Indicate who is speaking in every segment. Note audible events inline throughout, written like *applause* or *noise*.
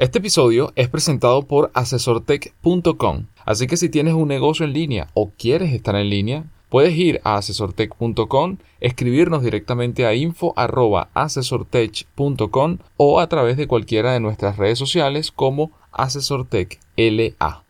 Speaker 1: Este episodio es presentado por asesortech.com, así que si tienes un negocio en línea o quieres estar en línea, puedes ir a asesortech.com, escribirnos directamente a info@asesortech.com o a través de cualquiera de nuestras redes sociales como asesortechla.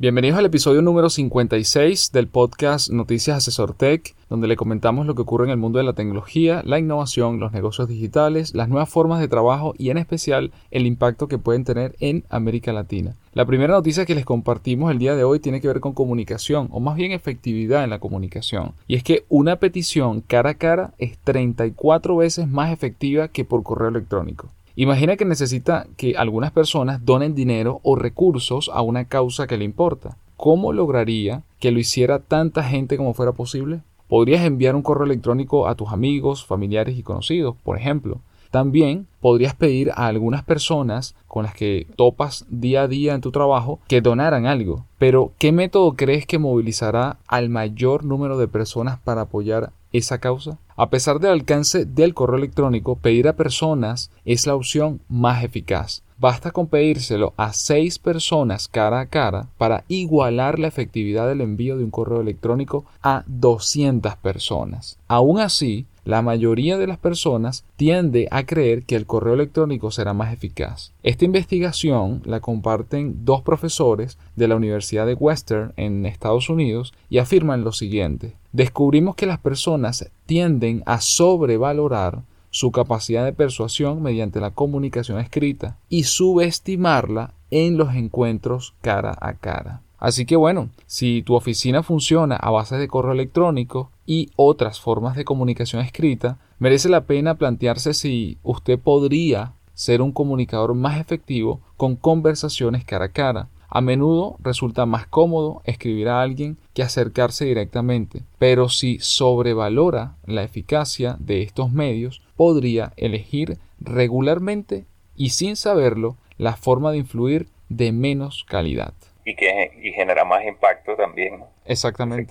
Speaker 1: Bienvenidos al episodio número 56 del podcast Noticias Asesor Tech, donde le comentamos lo que ocurre en el mundo de la tecnología, la innovación, los negocios digitales, las nuevas formas de trabajo y en especial el impacto que pueden tener en América Latina. La primera noticia que les compartimos el día de hoy tiene que ver con comunicación, o más bien efectividad en la comunicación. Y es que una petición cara a cara es 34 veces más efectiva que por correo electrónico. Imagina que necesita que algunas personas donen dinero o recursos a una causa que le importa. ¿Cómo lograría que lo hiciera tanta gente como fuera posible? Podrías enviar un correo electrónico a tus amigos, familiares y conocidos, por ejemplo. También podrías pedir a algunas personas con las que topas día a día en tu trabajo que donaran algo. Pero, ¿qué método crees que movilizará al mayor número de personas para apoyar esa causa? A pesar del alcance del correo electrónico, pedir a personas es la opción más eficaz. Basta con pedírselo a seis personas cara a cara para igualar la efectividad del envío de un correo electrónico a 200 personas. Aún así, la mayoría de las personas tiende a creer que el correo electrónico será más eficaz. Esta investigación la comparten dos profesores de la Universidad de Western en Estados Unidos y afirman lo siguiente. Descubrimos que las personas tienden a sobrevalorar su capacidad de persuasión mediante la comunicación escrita y subestimarla en los encuentros cara a cara. Así que bueno, si tu oficina funciona a base de correo electrónico y otras formas de comunicación escrita, merece la pena plantearse si usted podría ser un comunicador más efectivo con conversaciones cara a cara. A menudo resulta más cómodo escribir a alguien que acercarse directamente, pero si sobrevalora la eficacia de estos medios, podría elegir regularmente y sin saberlo la forma de influir de menos calidad
Speaker 2: y que y genera más impacto también.
Speaker 1: Exactamente.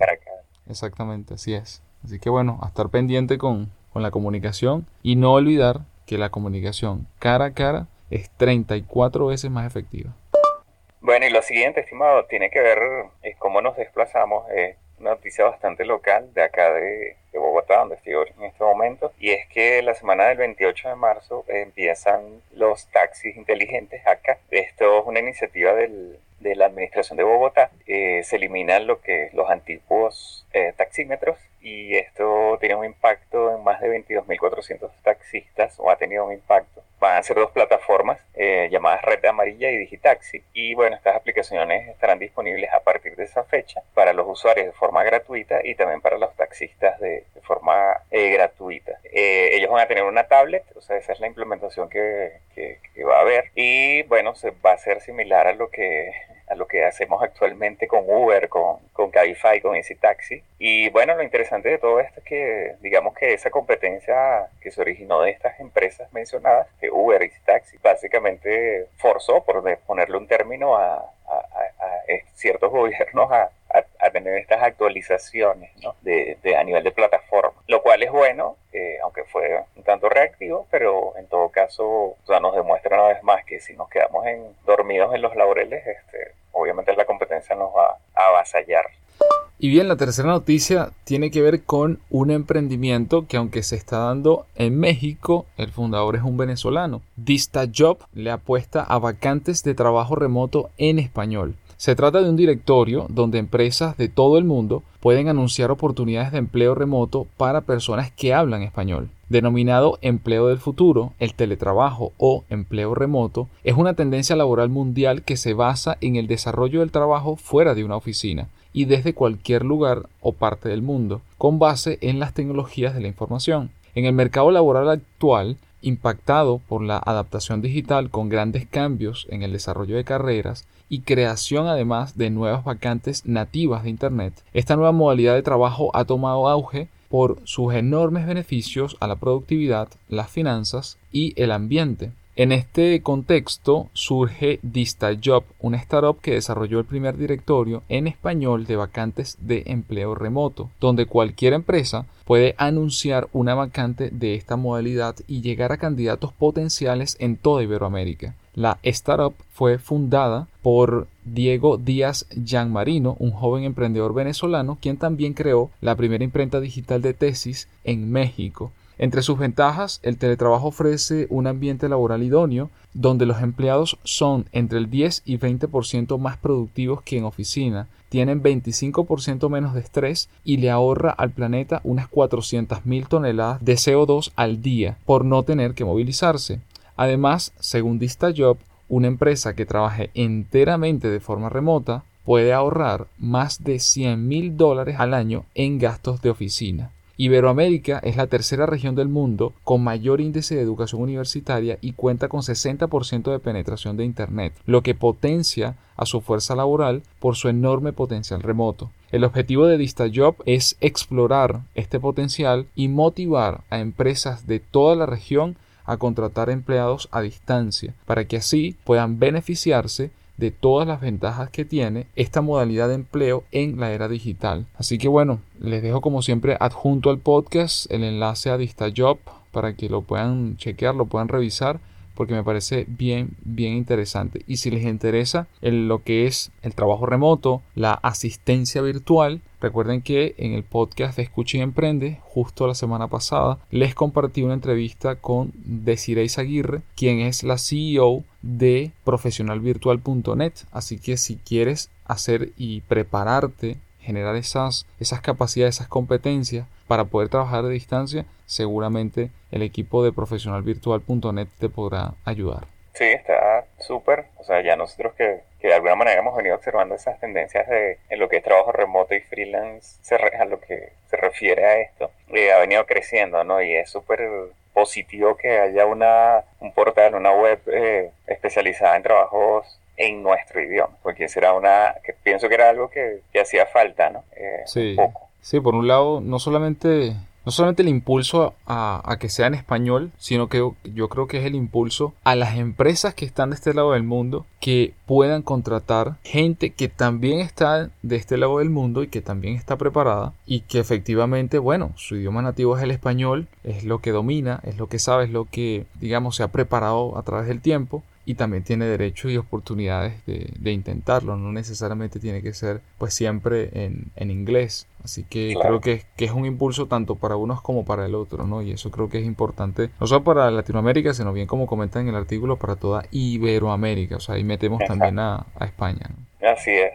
Speaker 1: Exactamente, así es. Así que bueno, a estar pendiente con, con la comunicación y no olvidar que la comunicación cara a cara es 34 veces más efectiva.
Speaker 2: Bueno, y lo siguiente, estimado, tiene que ver es cómo nos desplazamos. Es una noticia bastante local de acá de, de, Bogotá, donde estoy en este momento, y es que la semana del 28 de marzo empiezan los taxis inteligentes acá. Esto es una iniciativa del, de la Administración de Bogotá, eh, se eliminan lo que los antiguos eh, taxímetros y esto tiene un impacto en más de 22.400 taxistas o ha tenido un impacto. Van a ser dos plataformas eh, llamadas Red Amarilla y Digitaxi. Y bueno, estas aplicaciones estarán disponibles a partir de esa fecha para los usuarios de forma gratuita y también para los taxistas de, forma gratuita. ellos van a tener una tablet, o sea, esa es la implementación que, que, que va a haber. Y bueno, se va a ser similar a lo que a lo que hacemos actualmente con Uber, con, con Cabify, con Easy Taxi. Y bueno, lo interesante de todo esto es que, digamos que esa competencia que se originó de estas empresas mencionadas, que Uber, Easy Taxi, básicamente forzó, por ponerle un término, a, a, ciertos gobiernos a, tener estas actualizaciones ¿no? de, de, a nivel de plataforma, lo cual es bueno, eh, aunque fue un tanto reactivo, pero en todo caso o sea, nos demuestra una vez más que si nos quedamos en, dormidos en los laureles, este, obviamente la competencia nos va a avasallar.
Speaker 1: Y bien, la tercera noticia tiene que ver con un emprendimiento que aunque se está dando en México, el fundador es un venezolano. Dista Job le apuesta a vacantes de trabajo remoto en español. Se trata de un directorio donde empresas de todo el mundo pueden anunciar oportunidades de empleo remoto para personas que hablan español. Denominado empleo del futuro, el teletrabajo o empleo remoto es una tendencia laboral mundial que se basa en el desarrollo del trabajo fuera de una oficina y desde cualquier lugar o parte del mundo, con base en las tecnologías de la información. En el mercado laboral actual, impactado por la adaptación digital con grandes cambios en el desarrollo de carreras y creación además de nuevas vacantes nativas de Internet, esta nueva modalidad de trabajo ha tomado auge por sus enormes beneficios a la productividad, las finanzas y el ambiente. En este contexto surge DistaJob, una startup que desarrolló el primer directorio en español de vacantes de empleo remoto, donde cualquier empresa puede anunciar una vacante de esta modalidad y llegar a candidatos potenciales en toda Iberoamérica. La startup fue fundada por Diego Díaz Marino, un joven emprendedor venezolano, quien también creó la primera imprenta digital de tesis en México entre sus ventajas, el teletrabajo ofrece un ambiente laboral idóneo, donde los empleados son entre el 10 y 20% más productivos que en oficina, tienen 25% menos de estrés y le ahorra al planeta unas 400.000 toneladas de CO2 al día por no tener que movilizarse. Además, según DistaJob, una empresa que trabaje enteramente de forma remota puede ahorrar más de 100 mil dólares al año en gastos de oficina. Iberoamérica es la tercera región del mundo con mayor índice de educación universitaria y cuenta con 60% de penetración de Internet, lo que potencia a su fuerza laboral por su enorme potencial remoto. El objetivo de DistaJob es explorar este potencial y motivar a empresas de toda la región a contratar empleados a distancia para que así puedan beneficiarse de todas las ventajas que tiene esta modalidad de empleo en la era digital. Así que bueno, les dejo como siempre adjunto al podcast el enlace a DistaJob para que lo puedan chequear, lo puedan revisar porque me parece bien, bien interesante. Y si les interesa lo que es el trabajo remoto, la asistencia virtual, recuerden que en el podcast de Escucha y Emprende, justo la semana pasada, les compartí una entrevista con Desiree Aguirre, quien es la CEO de profesionalvirtual.net. Así que si quieres hacer y prepararte generar esas, esas capacidades, esas competencias para poder trabajar de distancia, seguramente el equipo de profesionalvirtual.net te podrá ayudar.
Speaker 2: Sí, está súper. O sea, ya nosotros que, que, de alguna manera hemos venido observando esas tendencias de, en lo que es trabajo remoto y freelance, se a lo que se refiere a esto, eh, ha venido creciendo, ¿no? Y es súper positivo que haya una, un portal, una web eh, especializada en trabajos en nuestro idioma, porque será una, que pienso que era algo que, hacía falta, ¿no?
Speaker 1: Eh, sí. Sí, por un lado, no solamente, no solamente el impulso a, que sea en español, sino que yo creo que es el impulso a las empresas que están de este lado del mundo que puedan contratar gente que también está de este lado del mundo y que también está preparada y que efectivamente, bueno, su idioma nativo es el español, es lo que domina, es lo que sabe, es lo que, digamos, se ha preparado a través del tiempo y también tiene derechos y oportunidades de, intentarlo. No necesariamente tiene que ser pues siempre en, inglés. Así que creo que, que, es un impulso tanto para unos como para el otro, ¿no? Y eso creo que es importante, no solo para Latinoamérica, sino bien como comenta en el artículo, para toda Iberoamérica. O sea, ahí metemos también a, España.
Speaker 2: Así es.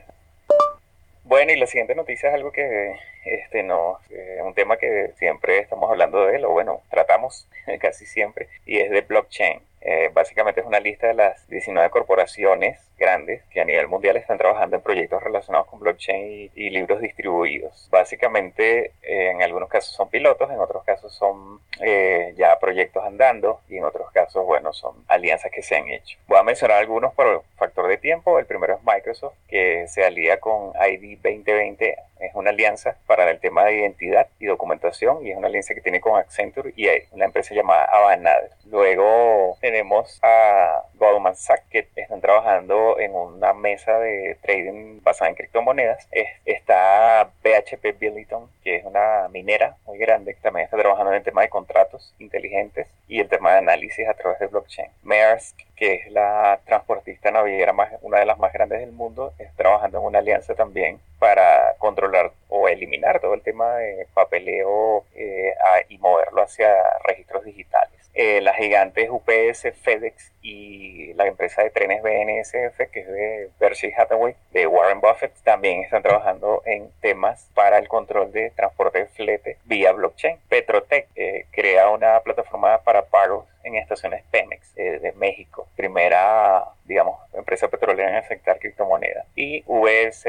Speaker 2: Bueno, y la siguiente noticia es algo que este no es un tema que siempre estamos hablando de él, o bueno, tratamos *laughs* casi siempre, y es de blockchain. Eh, básicamente es una lista de las 19 corporaciones grandes que a nivel mundial están trabajando en proyectos relacionados con blockchain y, libros distribuidos. Básicamente, eh, en algunos casos son pilotos, en otros casos son eh, ya proyectos andando y en otros casos, bueno, son alianzas que se han hecho. Voy a mencionar algunos por factor de tiempo. El primero es Microsoft, que se alía con ID 2020 es una alianza para el tema de identidad y documentación y es una alianza que tiene con Accenture y una empresa llamada Avanade. Luego tenemos a Goldman Sachs que están trabajando en una mesa de trading basada en criptomonedas. está BHP Billiton que es una minera muy grande que también está trabajando en el tema de contratos inteligentes y el tema de análisis a través de blockchain. Maersk que es la transportista naviera más, una de las más grandes del mundo, está trabajando en una alianza también para controlar o eliminar todo el tema de papeleo eh, y moverlo hacia registros digitales. Eh, las gigantes UPS, FedEx y la empresa de trenes BNSF, que es de Berkshire Hathaway, de Warren Buffett, también están trabajando en temas para el control de transporte de flete vía blockchain. Petrotech eh, crea una plataforma para pagos en estaciones Pemex eh, de México, primera, digamos, empresa petrolera en aceptar criptomonedas. Y US,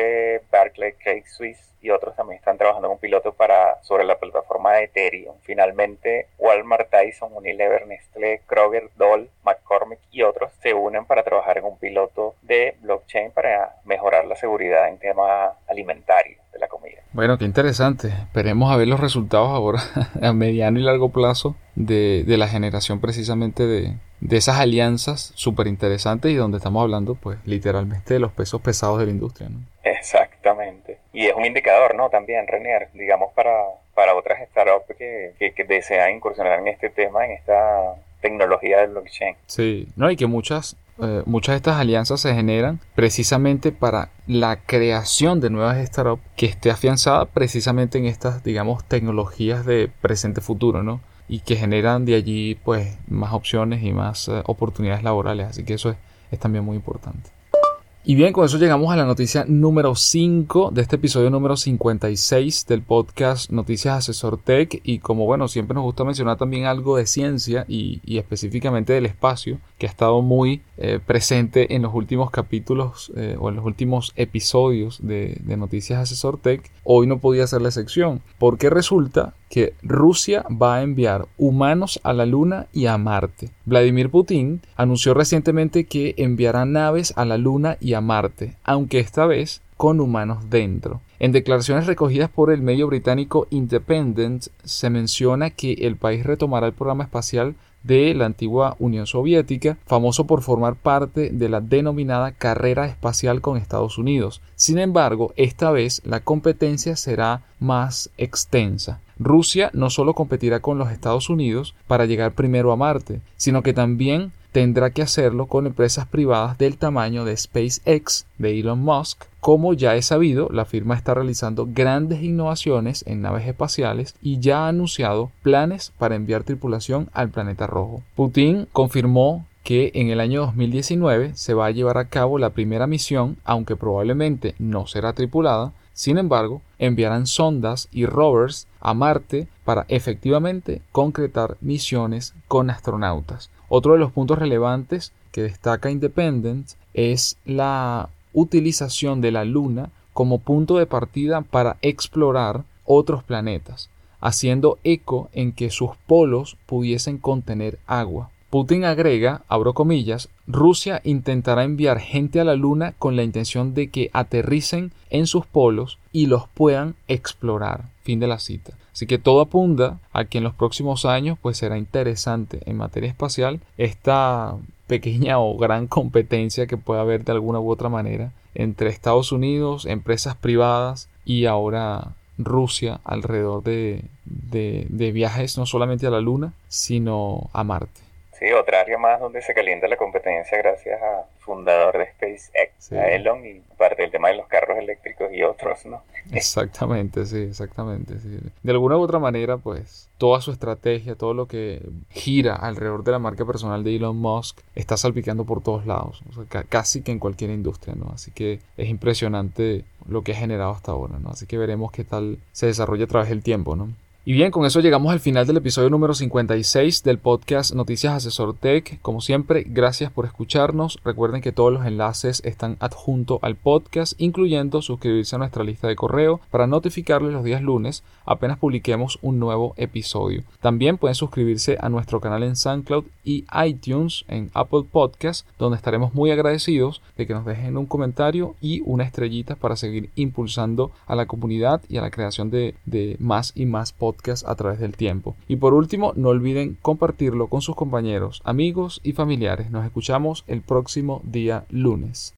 Speaker 2: Barclays, Credit Suisse y otros también están trabajando en un piloto para, sobre la plataforma de Ethereum. Finalmente, Walmart, Tyson, Unilever, Nestlé, Kroger, Dole, McCormick y otros se unen para trabajar en un piloto de blockchain para mejorar la seguridad en tema alimentario de la comida.
Speaker 1: Bueno, qué interesante. Esperemos a ver los resultados ahora *laughs* a mediano y largo plazo de, de la generación precisamente de, de esas alianzas súper interesantes y donde estamos hablando pues literalmente de los pesos pesados de la industria. ¿no?
Speaker 2: Exactamente. Y es un indicador, ¿no? También, Renier, digamos, para, para otras startups que, que, desean incursionar en este tema, en esta tecnología del blockchain.
Speaker 1: Sí, no, y que muchas, eh, muchas de estas alianzas se generan precisamente para la creación de nuevas startups que esté afianzada precisamente en estas, digamos, tecnologías de presente-futuro, ¿no? y que generan de allí pues más opciones y más eh, oportunidades laborales. Así que eso es, es también muy importante. Y bien, con eso llegamos a la noticia número 5 de este episodio número 56 del podcast Noticias Asesor Tech. Y como bueno, siempre nos gusta mencionar también algo de ciencia y, específicamente del espacio, que ha estado muy eh, presente en los últimos capítulos eh, o en los últimos episodios de, Noticias Asesor Tech. Hoy no podía ser la excepción, porque resulta que Rusia va a enviar humanos a la Luna y a Marte. Vladimir Putin anunció recientemente que enviará naves a la Luna y Marte, aunque esta vez con humanos dentro. En declaraciones recogidas por el medio británico Independent se menciona que el país retomará el programa espacial de la antigua Unión Soviética, famoso por formar parte de la denominada carrera espacial con Estados Unidos. Sin embargo, esta vez la competencia será más extensa. Rusia no solo competirá con los Estados Unidos para llegar primero a Marte, sino que también tendrá que hacerlo con empresas privadas del tamaño de SpaceX de Elon Musk. Como ya es sabido, la firma está realizando grandes innovaciones en naves espaciales y ya ha anunciado planes para enviar tripulación al planeta rojo. Putin confirmó que en el año 2019 se va a llevar a cabo la primera misión, aunque probablemente no será tripulada, sin embargo, enviarán sondas y rovers a Marte para efectivamente concretar misiones con astronautas. Otro de los puntos relevantes que destaca Independent es la utilización de la Luna como punto de partida para explorar otros planetas, haciendo eco en que sus polos pudiesen contener agua. Putin agrega, abro comillas, Rusia intentará enviar gente a la Luna con la intención de que aterricen en sus polos y los puedan explorar. Fin de la cita. Así que todo apunta a que en los próximos años pues será interesante en materia espacial esta pequeña o gran competencia que pueda haber de alguna u otra manera entre Estados Unidos, empresas privadas y ahora Rusia alrededor de, de, de viajes no solamente a la Luna, sino a Marte.
Speaker 2: Sí, otra área más donde se calienta la competencia gracias a fundador de SpaceX, a Elon, y parte del tema de los carros eléctricos y otros, ¿no?
Speaker 1: Exactamente, sí, exactamente. Sí. De alguna u otra manera, pues, toda su estrategia, todo lo que gira alrededor de la marca personal de Elon Musk está salpicando por todos lados, casi que en cualquier industria, ¿no? Así que es impresionante lo que ha generado hasta ahora, ¿no? Así que veremos qué tal se desarrolla a través del tiempo, ¿no? Y bien, con eso llegamos al final del episodio número 56 del podcast Noticias Asesor Tech. Como siempre, gracias por escucharnos. Recuerden que todos los enlaces están adjunto al podcast, incluyendo suscribirse a nuestra lista de correo para notificarles los días lunes apenas publiquemos un nuevo episodio. También pueden suscribirse a nuestro canal en SoundCloud y iTunes en Apple Podcast, donde estaremos muy agradecidos de que nos dejen un comentario y una estrellita para seguir impulsando a la comunidad y a la creación de, de más y más podcasts a través del tiempo. Y por último, no olviden compartirlo con sus compañeros, amigos y familiares. Nos escuchamos el próximo día lunes.